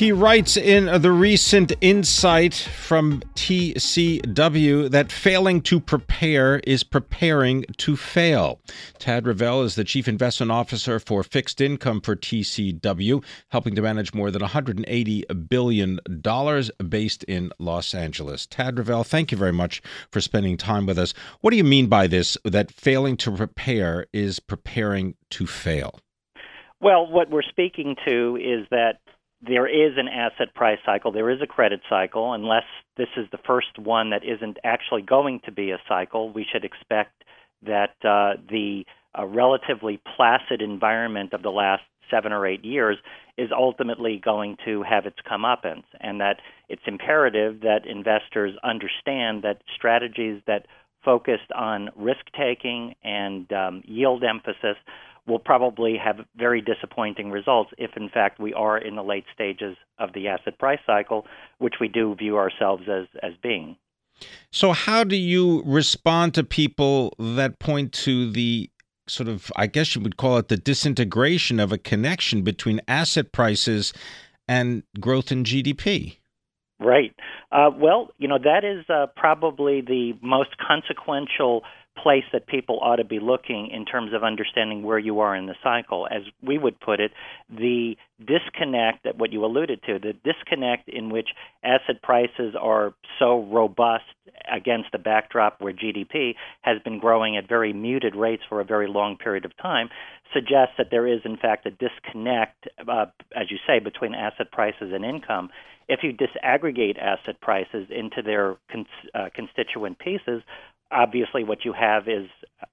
He writes in the recent insight from TCW that failing to prepare is preparing to fail. Tad Rivelle is the chief investment officer for fixed income for TCW, helping to manage more than $180 billion based in Los Angeles. Tad Rivelle, thank you very much for spending time with us. What do you mean by this, that failing to prepare is preparing to fail? Well, what we're speaking to is that there is an asset price cycle, there is a credit cycle. Unless this is the first one that isn't actually going to be a cycle, we should expect that uh, the uh, relatively placid environment of the last seven or eight years is ultimately going to have its comeuppance, and that it's imperative that investors understand that strategies that focused on risk taking and um, yield emphasis will probably have very disappointing results if, in fact, we are in the late stages of the asset price cycle, which we do view ourselves as, as being. So, how do you respond to people that point to the sort of, I guess you would call it the disintegration of a connection between asset prices and growth in GDP? Right. Uh, well, you know, that is uh, probably the most consequential place that people ought to be looking in terms of understanding where you are in the cycle. As we would put it, the disconnect that what you alluded to, the disconnect in which asset prices are so robust against the backdrop where GDP has been growing at very muted rates for a very long period of time, suggests that there is, in fact, a disconnect, uh, as you say, between asset prices and income. If you disaggregate asset prices into their uh, constituent pieces, obviously what you have is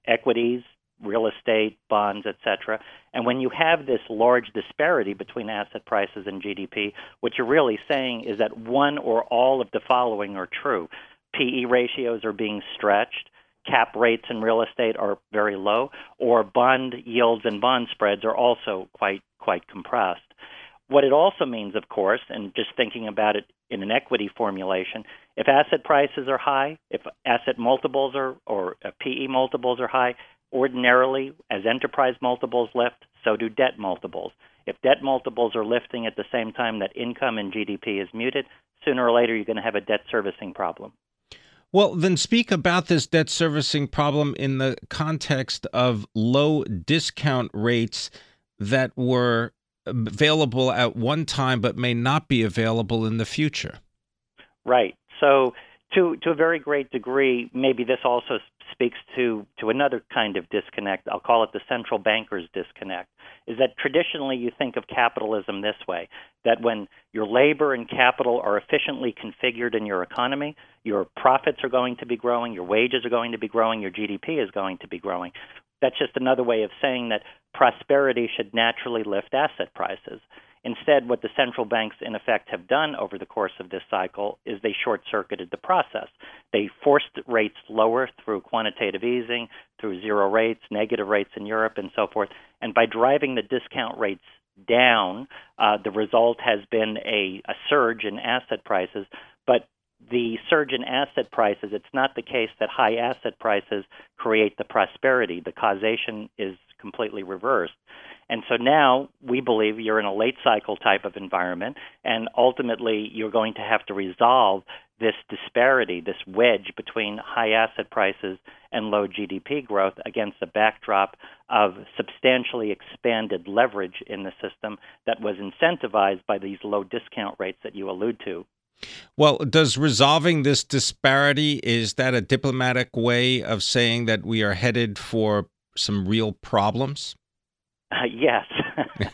equities, real estate, bonds, etc. And when you have this large disparity between asset prices and GDP, what you're really saying is that one or all of the following are true. PE ratios are being stretched, cap rates in real estate are very low, or bond yields and bond spreads are also quite quite compressed. What it also means, of course, and just thinking about it in an equity formulation, if asset prices are high, if asset multiples are or uh, PE multiples are high, ordinarily as enterprise multiples lift, so do debt multiples. If debt multiples are lifting at the same time that income and GDP is muted, sooner or later you're going to have a debt servicing problem. Well, then speak about this debt servicing problem in the context of low discount rates that were available at one time but may not be available in the future. Right. So, to to a very great degree, maybe this also speaks to to another kind of disconnect. I'll call it the central bankers disconnect. Is that traditionally you think of capitalism this way: that when your labor and capital are efficiently configured in your economy, your profits are going to be growing, your wages are going to be growing, your GDP is going to be growing. That's just another way of saying that prosperity should naturally lift asset prices. Instead, what the central banks in effect have done over the course of this cycle is they short circuited the process. They forced rates lower through quantitative easing, through zero rates, negative rates in Europe, and so forth. And by driving the discount rates down, uh, the result has been a, a surge in asset prices. But the surge in asset prices, it's not the case that high asset prices create the prosperity. The causation is completely reversed. And so now we believe you're in a late cycle type of environment, and ultimately you're going to have to resolve this disparity, this wedge between high asset prices and low GDP growth against the backdrop of substantially expanded leverage in the system that was incentivized by these low discount rates that you allude to. Well, does resolving this disparity is that a diplomatic way of saying that we are headed for some real problems? Uh, yes,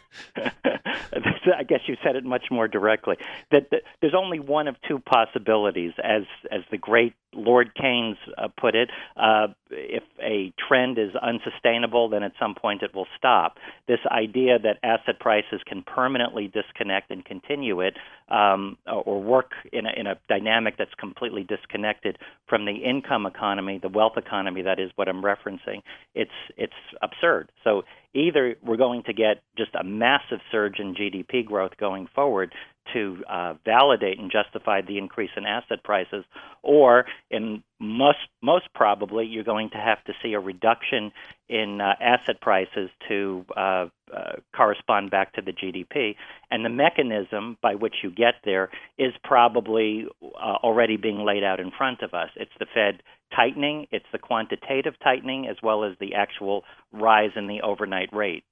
I guess you said it much more directly. That, that there's only one of two possibilities, as as the great Lord Keynes uh, put it. Uh, if a trend is unsustainable, then at some point it will stop. This idea that asset prices can permanently disconnect and continue it, um, or work in a, in a dynamic that's completely disconnected from the income economy, the wealth economy. That is what I'm referencing. It's it's absurd. So either we're going to get just a massive surge in GDP growth going forward to uh, validate and justify the increase in asset prices, or in most most probably you're going to have to see a reduction in uh, asset prices to uh, uh correspond back to the GDP, and the mechanism by which you get there is probably uh, already being laid out in front of us. It's the Fed tightening, it's the quantitative tightening, as well as the actual rise in the overnight rate.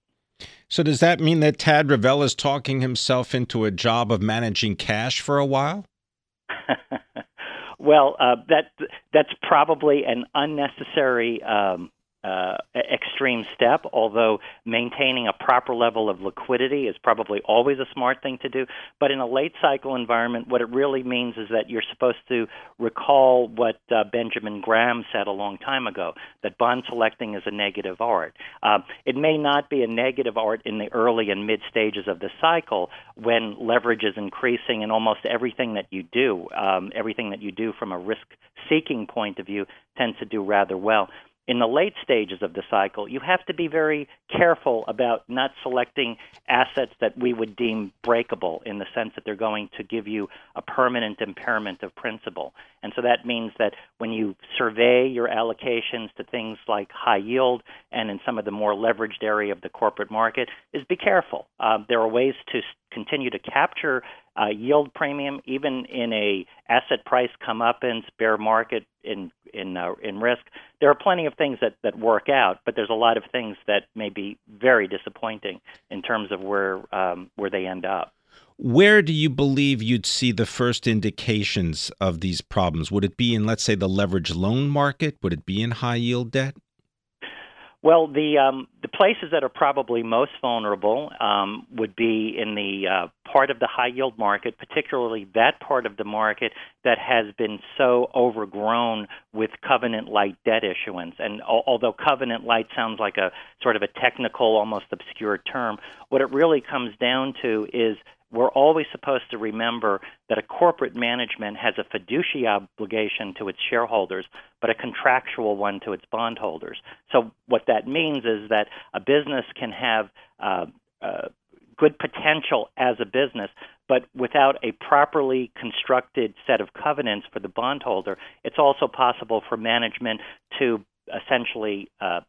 So does that mean that Tad Rivelle is talking himself into a job of managing cash for a while? well, uh, that that's probably an unnecessary um, uh, extreme step, although maintaining a proper level of liquidity is probably always a smart thing to do. But in a late cycle environment, what it really means is that you're supposed to recall what uh, Benjamin Graham said a long time ago that bond selecting is a negative art. Uh, it may not be a negative art in the early and mid stages of the cycle when leverage is increasing and almost everything that you do, um, everything that you do from a risk seeking point of view, tends to do rather well in the late stages of the cycle, you have to be very careful about not selecting assets that we would deem breakable in the sense that they're going to give you a permanent impairment of principal. And so that means that when you survey your allocations to things like high yield and in some of the more leveraged area of the corporate market, is be careful. Um, there are ways to continue to capture uh, yield premium even in a asset price comeuppance bear market in in uh, in risk. There are plenty of things that that work out, but there's a lot of things that may be very disappointing in terms of where um, where they end up. Where do you believe you'd see the first indications of these problems? Would it be in, let's say, the leverage loan market? Would it be in high yield debt? Well, the um, the places that are probably most vulnerable um, would be in the uh, part of the high yield market, particularly that part of the market that has been so overgrown with covenant light debt issuance. And al- although covenant light sounds like a sort of a technical, almost obscure term, what it really comes down to is we're always supposed to remember that a corporate management has a fiduciary obligation to its shareholders, but a contractual one to its bondholders. So, what that means is that a business can have uh, uh, good potential as a business, but without a properly constructed set of covenants for the bondholder, it's also possible for management to essentially uh,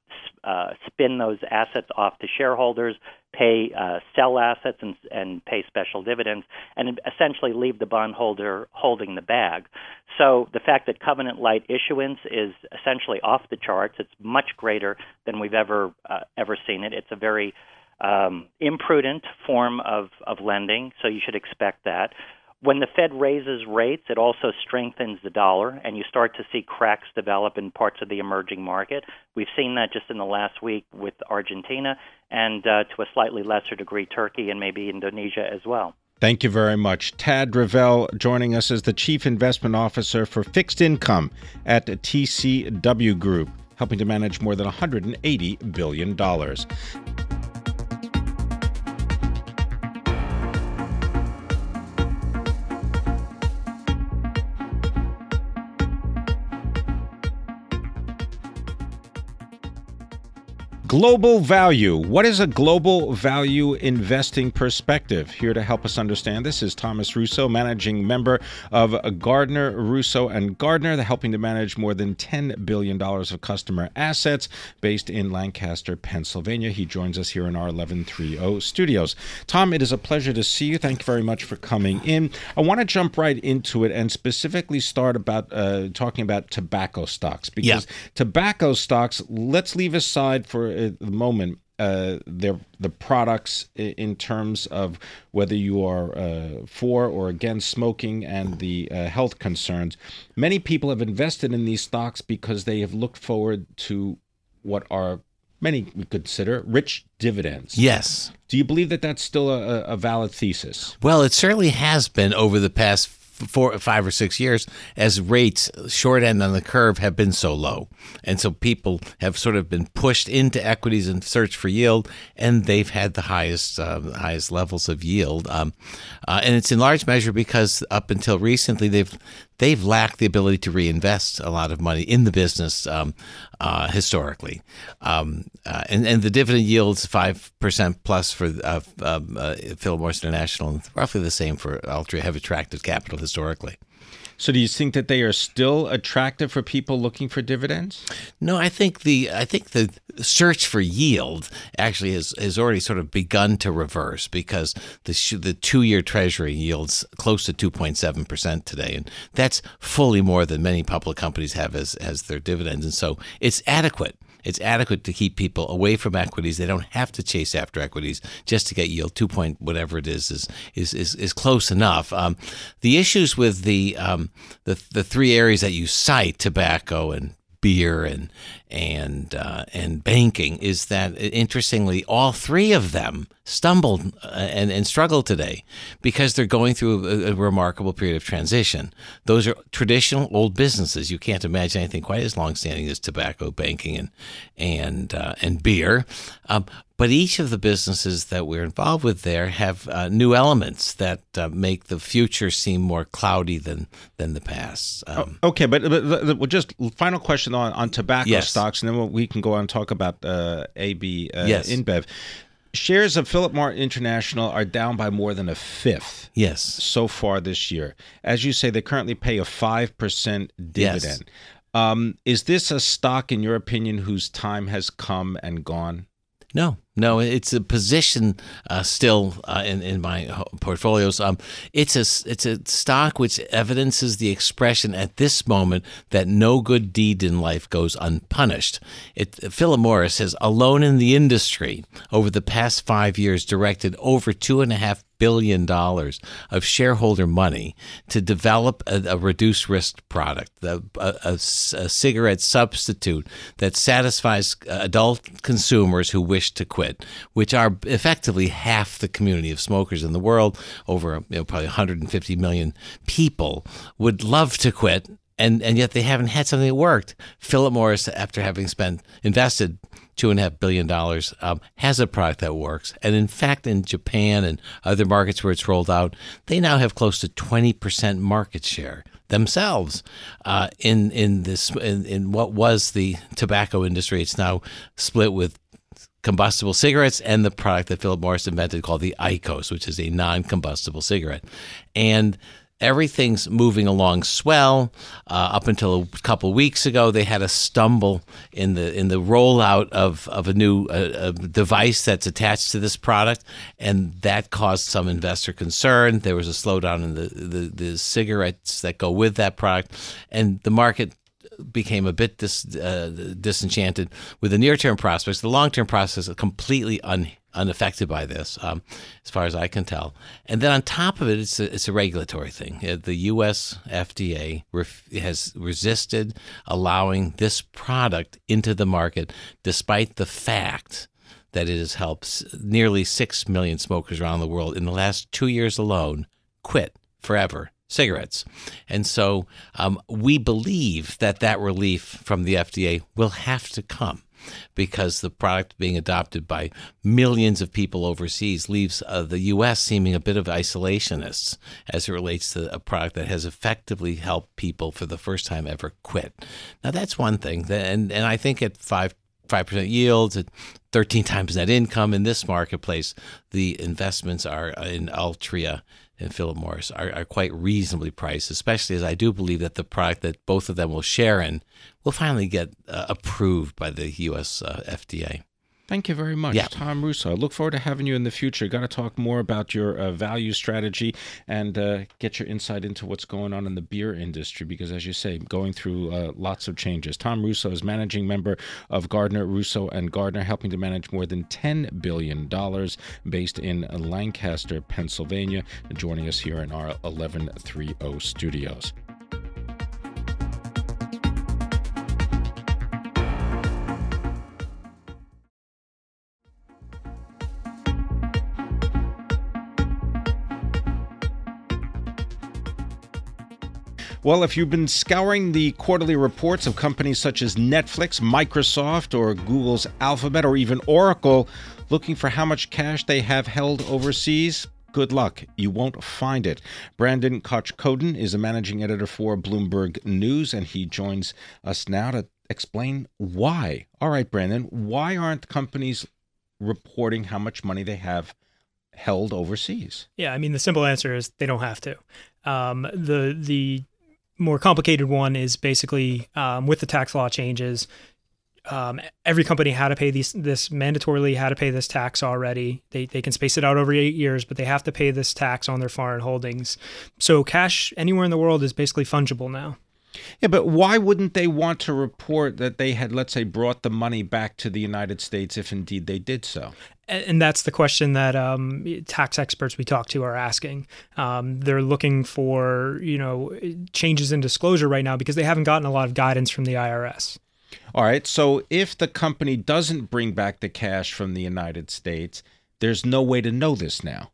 uh, spin those assets off to shareholders, pay uh, sell assets and, and pay special dividends, and essentially leave the bondholder holding the bag. So the fact that covenant light issuance is essentially off the charts, it's much greater than we've ever uh, ever seen it. It's a very um, imprudent form of, of lending, so you should expect that. When the Fed raises rates, it also strengthens the dollar, and you start to see cracks develop in parts of the emerging market. We've seen that just in the last week with Argentina, and uh, to a slightly lesser degree, Turkey and maybe Indonesia as well. Thank you very much. Tad Rivelle joining us as the Chief Investment Officer for Fixed Income at TCW Group, helping to manage more than $180 billion. Global value. What is a global value investing perspective? Here to help us understand this is Thomas Russo, managing member of Gardner Russo and Gardner, helping to manage more than $10 billion of customer assets based in Lancaster, Pennsylvania. He joins us here in our 1130 studios. Tom, it is a pleasure to see you. Thank you very much for coming in. I want to jump right into it and specifically start about uh, talking about tobacco stocks because yeah. tobacco stocks, let's leave aside for at the moment uh, the products in terms of whether you are uh, for or against smoking and the uh, health concerns. Many people have invested in these stocks because they have looked forward to what are many would consider rich dividends. Yes. Do you believe that that's still a, a valid thesis? Well, it certainly has been over the past four, five or six years as rates, short end on the curve, have been so low. And so people have sort of been pushed into equities in search for yield, and they've had the highest uh, highest levels of yield. Um, uh, and it's in large measure because up until recently, they've they've lacked the ability to reinvest a lot of money in the business um, uh, historically. Um, uh, and, and the dividend yields 5% plus for uh, um, uh, Philip Morris International, and roughly the same for Altria, have attracted capital historically. So do you think that they are still attractive for people looking for dividends? No, I think the I think the search for yield actually has, has already sort of begun to reverse because the the two year Treasury yields close to two point seven percent today, and that's fully more than many public companies have as as their dividends, and so it's adequate it's adequate to keep people away from equities. They don't have to chase after equities just to get yield. Two point whatever it is is is is, is close enough. Um, the issues with the um, the the three areas that you cite, tobacco and beer and and uh, and banking is that interestingly all three of them stumbled uh, and, and struggled today because they're going through a, a, remarkable period of transition. Those are traditional old businesses. You can't imagine anything quite as long-standing as tobacco, banking, and and uh, and beer. Um, but each of the businesses that we're involved with there have uh, new elements that uh, make the future seem more cloudy than than the past. Um, oh, okay, but, but, but, just final question on, on tobacco yes. stocks, and then we can go on and talk about uh, AB uh, yes. InBev. Shares of Philip Morris International are down by more than a fifth. Yes. So far this year. As you say, they currently pay a 5% dividend. Yes. Um, is this a stock, in your opinion, whose time has come and gone? No, no, it's a position uh, still uh, in in my portfolios. Um, it's a it's a stock which evidences the expression at this moment that no good deed in life goes unpunished. It, Philip Morris has alone in the industry over the past five years directed over two and a half billion dollars of shareholder money to develop a, a reduced risk product, a, a, a, cigarette substitute that satisfies adult consumers who wish to quit, which are effectively half the community of smokers in the world. Over you know, probably 150 million people would love to quit and and yet they haven't had something that worked. Philip Morris, after having spent invested two and a half billion dollars, um, has a product that works. And in fact, in Japan and other markets where it's rolled out, they now have close to 20% market share themselves uh, in in this in, in what was the tobacco industry. It's now split with combustible cigarettes and the product that Philip Morris invented called the IQOS, which is a non-combustible cigarette. And everything's moving along swell. Uh, up until a couple weeks ago, they had a stumble in the in the rollout of of a new uh, a device that's attached to this product, and that caused some investor concern. There was a slowdown in the the, the cigarettes that go with that product, and the market became a bit dis, uh, disenchanted with the near term prospects. The long term prospects are completely un unaffected by this, um, as far as I can tell. And then on top of it, it's a, it's a regulatory thing. Uh, the U.S. FDA ref- has resisted allowing this product into the market, despite the fact that it has helped nearly 6 million smokers around the world in the last two years alone quit forever cigarettes. And so um, we believe that that relief from the FDA will have to come because the product being adopted by millions of people overseas leaves uh, the U.S. seeming a bit of isolationists as it relates to a product that has effectively helped people for the first time ever quit. Now that's one thing, and and I think at five five percent yields at 13 times net income in this marketplace, the investments are in Altria and Philip Morris are, are quite reasonably priced, especially as I do believe that the product that both of them will share in will finally get uh, approved by the U.S. Uh, FDA. Thank you very much, yeah. Tom Russo. I look forward to having you in the future. Got to talk more about your uh, value strategy and uh, get your insight into what's going on in the beer industry because, as you say, going through uh, lots of changes. Tom Russo is managing member of Gardner Russo and Gardner, helping to manage more than $10 billion based in Lancaster, Pennsylvania, joining us here in our 1130 studios. Well, if you've been scouring the quarterly reports of companies such as Netflix, Microsoft, or Google's Alphabet, or even Oracle, looking for how much cash they have held overseas, good luck. You won't find it. Brandon Kochkodin is a managing editor for Bloomberg News, and he joins us now to explain why. All right, Brandon, why aren't companies reporting how much money they have held overseas? Yeah, I mean the simple answer is they don't have to. Um, the the more complicated one is basically um, with the tax law changes. Um, every company had to pay these this mandatorily had to pay this tax already. They they can space it out over eight years, but they have to pay this tax on their foreign holdings. So cash anywhere in the world is basically fungible now. Yeah, but why wouldn't they want to report that they had, let's say, brought the money back to the United States if indeed they did so? And that's the question that um, tax experts we talk to are asking. Um, they're looking for you know changes in disclosure right now because they haven't gotten a lot of guidance from the IRS. All right. So if the company doesn't bring back the cash from the United States, there's no way to know this now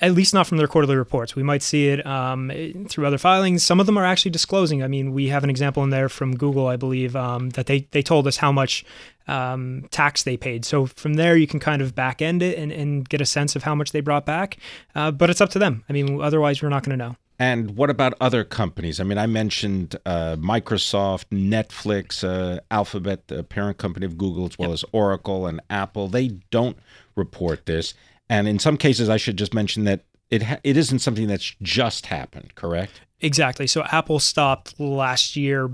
at least not from their quarterly reports. We might see it um, through other filings. Some of them are actually disclosing. I mean, we have an example in there from Google, I believe, um, that they, they told us how much um, tax they paid. So from there, you can kind of back end it and, and get a sense of how much they brought back. Uh, but it's up to them. I mean, otherwise, we're not going to know. And what about other companies? I mean, I mentioned uh, Microsoft, Netflix, uh, Alphabet, the parent company of Google, as well yep. as Oracle and Apple. They don't report this. And in some cases, I should just mention that it ha- it isn't something that's just happened, correct? Exactly. So Apple stopped last year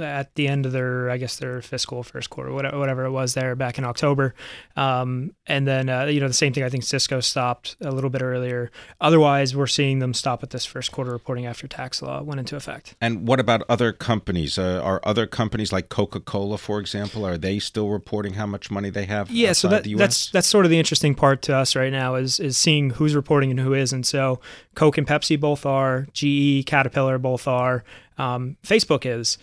at the end of their, I guess their fiscal first quarter, whatever, whatever it was there back in October. Um, and then, uh, you know, the same thing, I think Cisco stopped a little bit earlier. Otherwise, we're seeing them stop at this first quarter reporting after tax law went into effect. And what about other companies? Uh, are other companies like Coca-Cola, for example, are they still reporting how much money they have? Yeah. So that, that's, that's sort of the interesting part to us right now is, is seeing who's reporting and who isn't. So Coke and Pepsi both are, GE, Caterpillar both are um, Facebook is.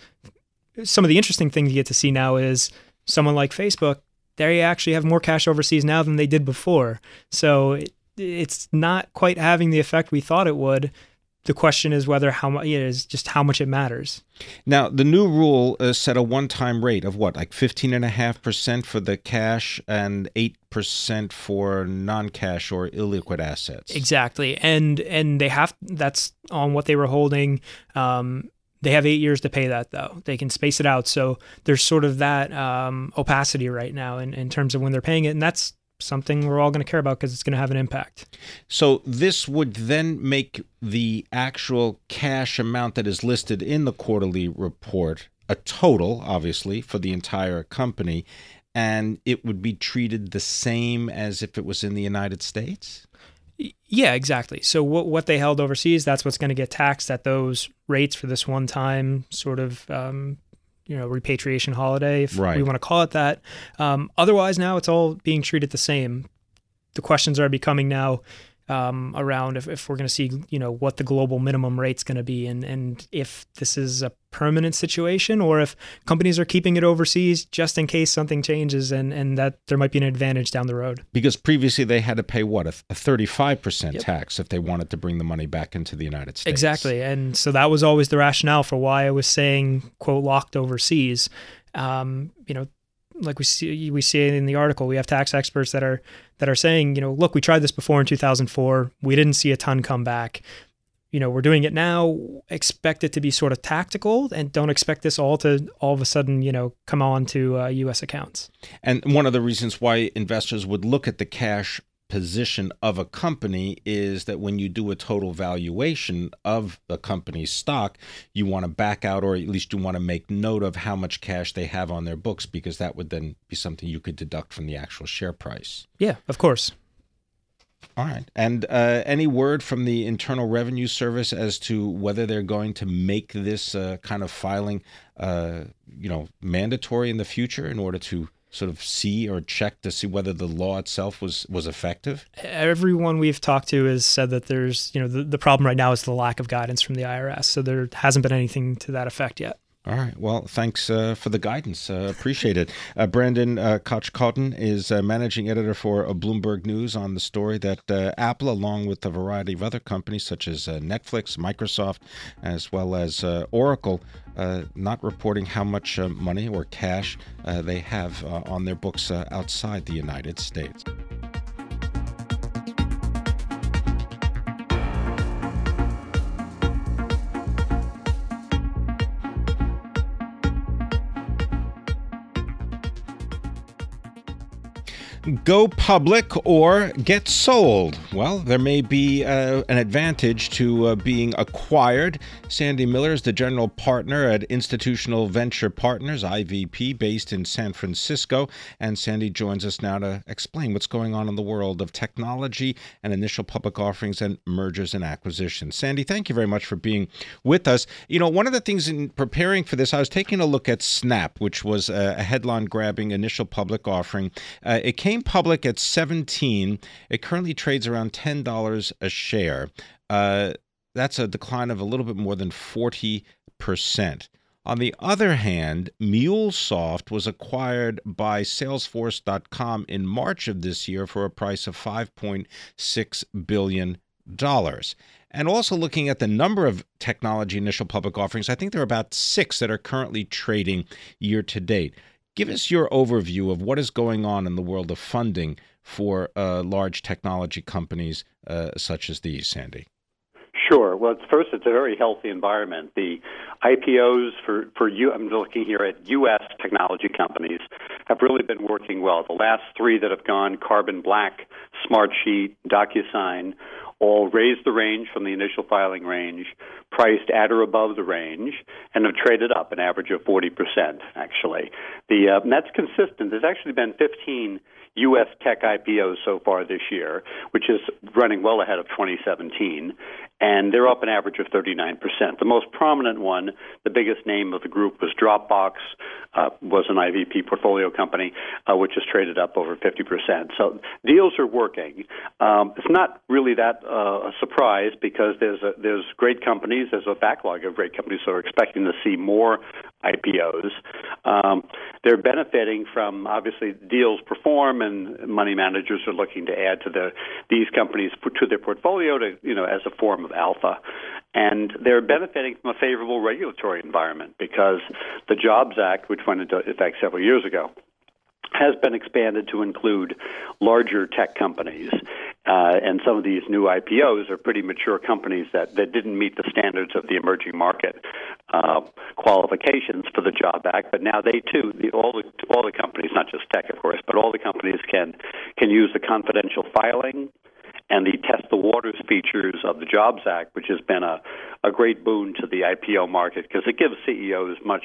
Some of the interesting things you get to see now is someone like Facebook, they actually have more cash overseas now than they did before. So it, it's not quite having the effect we thought it would the question is whether how much is just how much it matters. Now, the new rule uh, set a one-time rate of what, like fifteen and a half percent for the cash and eight percent for non-cash or illiquid assets. Exactly, and and they have that's on what they were holding. Um, they have eight years to pay that though. They can space it out, so there's sort of that um, opacity right now in, in terms of when they're paying it, and that's something we're all going to care about because it's going to have an impact. So this would then make the actual cash amount that is listed in the quarterly report a total, obviously, for the entire company, and it would be treated the same as if it was in the United States. Yeah, exactly. So what what they held overseas, that's what's going to get taxed at those rates for this one time sort of um, you know repatriation holiday, if right. we want to call it that. Um, otherwise, now it's all being treated the same. The questions are becoming now um, around if, if we're going to see, you know, what the global minimum rate's going to be, and and if this is a permanent situation, or if companies are keeping it overseas just in case something changes, and and that there might be an advantage down the road. Because previously they had to pay what a thirty five percent tax if they wanted to bring the money back into the United States. Exactly, and so that was always the rationale for why I was saying quote locked overseas. Um, you know, like we see we see in the article, we have tax experts that are that are saying, you know, look, we tried this before in 2004, we didn't see a ton come back. You know, we're doing it now. Expect it to be sort of tactical, and don't expect this all to all of a sudden, you know, come on to uh, U.S. accounts. And one of the reasons why investors would look at the cash position of a company is that when you do a total valuation of a company's stock, you want to back out or at least you want to make note of how much cash they have on their books because that would then be something you could deduct from the actual share price. Yeah, of course. All right. And uh, any word from the Internal Revenue Service as to whether they're going to make this uh, kind of filing, uh, you know, mandatory in the future in order to sort of see or check to see whether the law itself was was effective? Everyone we've talked to has said that there's, you know, the, the problem right now is the lack of guidance from the IRS. So there hasn't been anything to that effect yet. All right. Well, thanks uh, for the guidance. Uh, appreciate it. Uh, Brandon uh, Kochkodin is uh, managing editor for uh, Bloomberg News on the story that uh, Apple, along with a variety of other companies such as Netflix, Microsoft, as well as Oracle, not reporting how much money or cash they have on their books outside the United States. Go public or get sold. Well, there may be uh, an advantage to uh, being acquired. Sandy Miller is the general partner at Institutional Venture Partners, IVP, based in San Francisco. And Sandy joins us now to explain what's going on in the world of technology and initial public offerings and mergers and acquisitions. Sandy, thank you very much for being with us. You know, one of the things in preparing for this, I was taking a look at Snap, which was a headline grabbing initial public offering. Uh, it came public at 17. It currently trades around $10 a share. Uh, that's a decline of a little bit more than 40%. On the other hand, MuleSoft was acquired by Salesforce.com in March of this year for a price of $5.6 billion. And also looking at the number of technology initial public offerings, I think there are about six that are currently trading year to date. Give us your overview of what is going on in the world of funding for uh, large technology companies uh, such as these, Sandy. Sure. Well, first, it's a very healthy environment. The IPOs for for you, I'm looking here at U.S. technology companies, have really been working well. The last three that have gone, Carbon Black, Smartsheet, DocuSign, all raised the range from the initial filing range, priced at or above the range, and have traded up an average of 40%, actually. The, uh, and that's consistent. There's actually been 15 U.S. tech IPOs so far this year, which is running well ahead of 2017 and they're up an average of 39%. The most prominent one, the biggest name of the group, was Dropbox, uh, was an IVP portfolio company, uh, which has traded up over 50%. So deals are working. Um, it's not really that uh, a surprise because there's a, there's great companies, there's a backlog of great companies that are expecting to see more IPOs. Um, they're benefiting from obviously deals perform, and money managers are looking to add to the these companies to their portfolio to you know as a form of alpha, and they're benefiting from a favorable regulatory environment because the Jobs Act, which went into effect several years ago, has been expanded to include larger tech companies. Uh, and some of these new IPOs are pretty mature companies that, that didn't meet the standards of the emerging market uh, qualifications for the Job Act. But now they too, the, all the all the companies, not just tech, of course, but all the companies can can use the confidential filing and the test the waters features of the Jobs Act, which has been a, a great boon to the IPO market because it gives CEOs much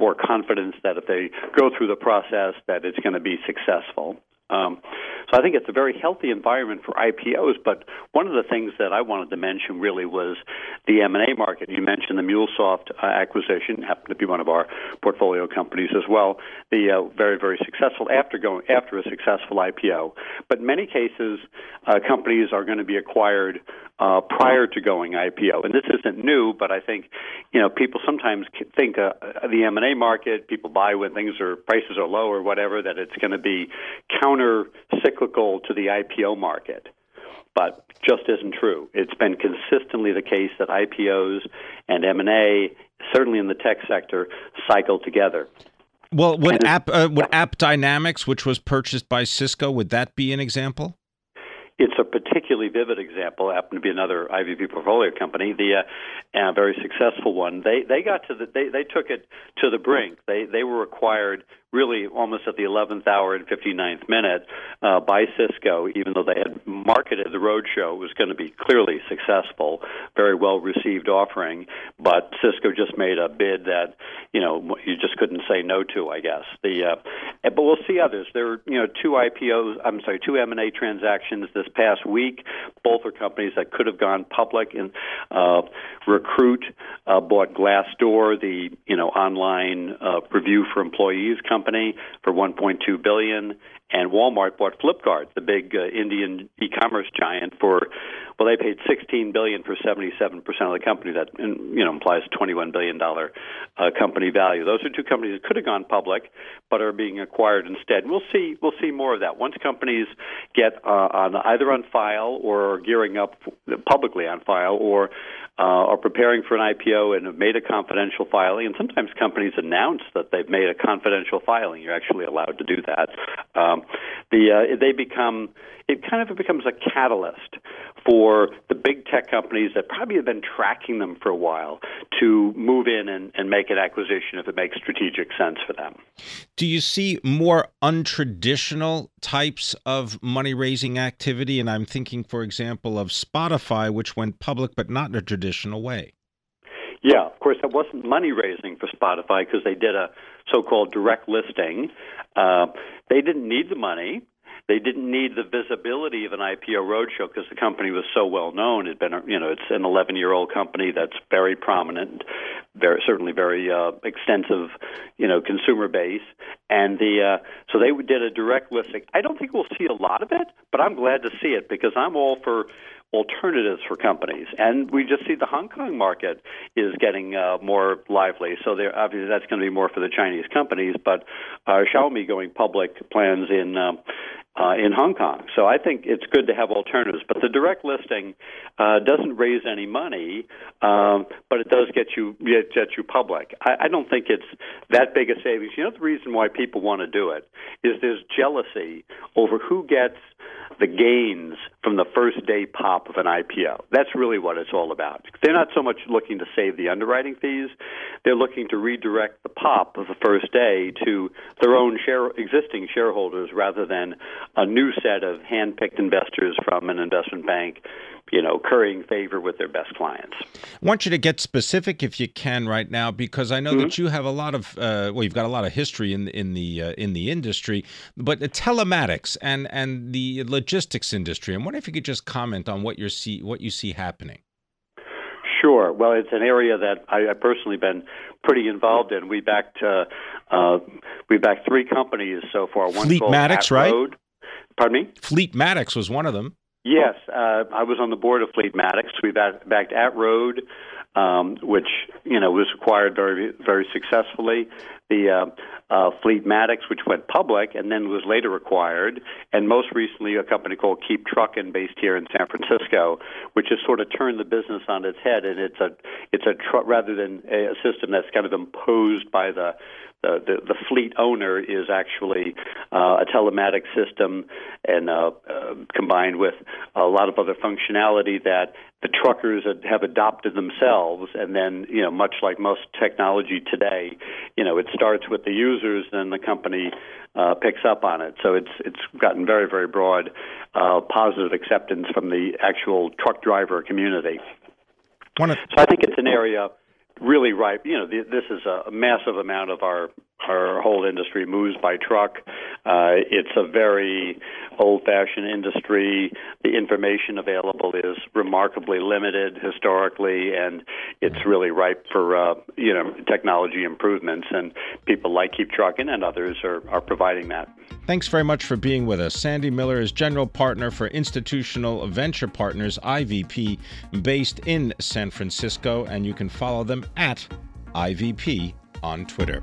more confidence that if they go through the process that it's going to be successful. Um, so I think it's a very healthy environment for IPOs. But one of the things that I wanted to mention really was the M&A market. You mentioned the MuleSoft uh, acquisition, happened to be one of our portfolio companies as well. The uh, very very successful after going after a successful IPO. But in many cases, uh, companies are going to be acquired uh, prior to going IPO. And this isn't new, but I think you know people sometimes think uh, the M and A market, people buy when things are prices are low or whatever, that it's going to be counter cyclical to the IPO market. But just isn't true. It's been consistently the case that IPOs and M and A, certainly in the tech sector, cycle together. Well, would App uh, would AppDynamics, which was purchased by Cisco, would that be an example? It's a particularly vivid example. Happened to be another IVP portfolio company, the uh, very successful one. They they got to the they they took it to the brink. They they were acquired really almost at the 11th hour and 59th minute uh, by Cisco, even though they had marketed the roadshow was going to be clearly successful, very well received offering, but Cisco just made a bid that you know you just couldn't say no to, I guess. The uh, but we'll see others. There were you know two IPOs, I'm sorry, two M&A transactions this past week. Both are companies that could have gone public. And uh, Recruit uh, bought Glassdoor, the you know online uh, review for employees company company for 1.2 billion, and Walmart bought Flipkart, the big uh, Indian e-commerce giant, for well, they paid 16 billion for 77 percent of the company. That you know implies 21 billion dollar uh, company value. Those are two companies that could have gone public, but are being acquired instead. We'll see we'll see more of that once companies get uh, on either on file or gearing up publicly on file or uh, are preparing for an IPO and have made a confidential filing. And sometimes companies announce that they've made a confidential filing. You're actually allowed to do that. Um, the uh, they become it kind of becomes a catalyst for the big tech companies that probably have been tracking them for a while to move in and, and make an acquisition if it makes strategic sense for them. Do you see more untraditional types of money raising activity? And I'm thinking, for example, of Spotify, which went public but not in a traditional way. Yeah, of course, that wasn't money raising for Spotify because they did a so called direct listing. Uh, they didn't need the money. They didn't need the visibility of an IPO roadshow because the company was so well known. It'd been, you know, it's an 11 year old company that's very prominent, very certainly very uh, extensive, you know, consumer base, and the uh, so they did a direct listing. I don't think we'll see a lot of it, but I'm glad to see it because I'm all for alternatives for companies. And we just see the Hong Kong market is getting uh, more lively. So there, obviously that's going to be more for the Chinese companies. But uh, Xiaomi going public plans in um, uh, in Hong Kong. So I think it's good to have alternatives. But the direct listing uh, doesn't raise any money, um, but it does get you get, get you public. I, I don't think it's that big a savings. You know, the reason why people want to do it is there's jealousy over who gets the gains from the first day pop of an IPO. That's really what it's all about. They're not so much looking to save the underwriting fees, they're looking to redirect the pop of the first day to their own share, existing shareholders rather than a new set of hand-picked investors from an investment bank you know, currying favor with their best clients. I want you to get specific if you can right now, because I know mm-hmm. that you have a lot of uh, well, you've got a lot of history in in the uh, in the industry, but the telematics and and the logistics industry. I wonder if you could just comment on what you see what you see happening. Sure. Well, it's an area that I, have personally been pretty involved in. We backed uh, uh, we backed three companies so far. One Fleetmatics, right? Road. Pardon me. Fleetmatics was one of them. Yes, uh, I was on the board of Fleetmatics. We backed, backed At-Road, um, which you know was acquired very very successfully. The uh, uh, Fleetmatics, which went public and then was later acquired, and most recently a company called Keep Truckin', based here in San Francisco, which has sort of turned the business on its head. And it's a it's a tr- rather than a system that's kind of imposed by the the, the, the fleet owner is actually uh, a telematic system and uh, uh, combined with a lot of other functionality that the truckers have adopted themselves. And then you know much like most technology today you know it starts with the users then the company uh, picks up on it. So it's it's gotten very very broad uh, positive acceptance from the actual truck driver community. So I think it's an area really ripe. You know, this is a massive amount of our our whole industry moves by truck. Uh, it's a very old-fashioned industry. The information available is remarkably limited historically, and it's really ripe for uh, you know technology improvements. And people like Keep Trucking and others are, are providing that. Thanks very much for being with us. Sandy Miller is general partner for Institutional Venture Partners (IVP), based in San Francisco, and you can follow them at IVP on Twitter.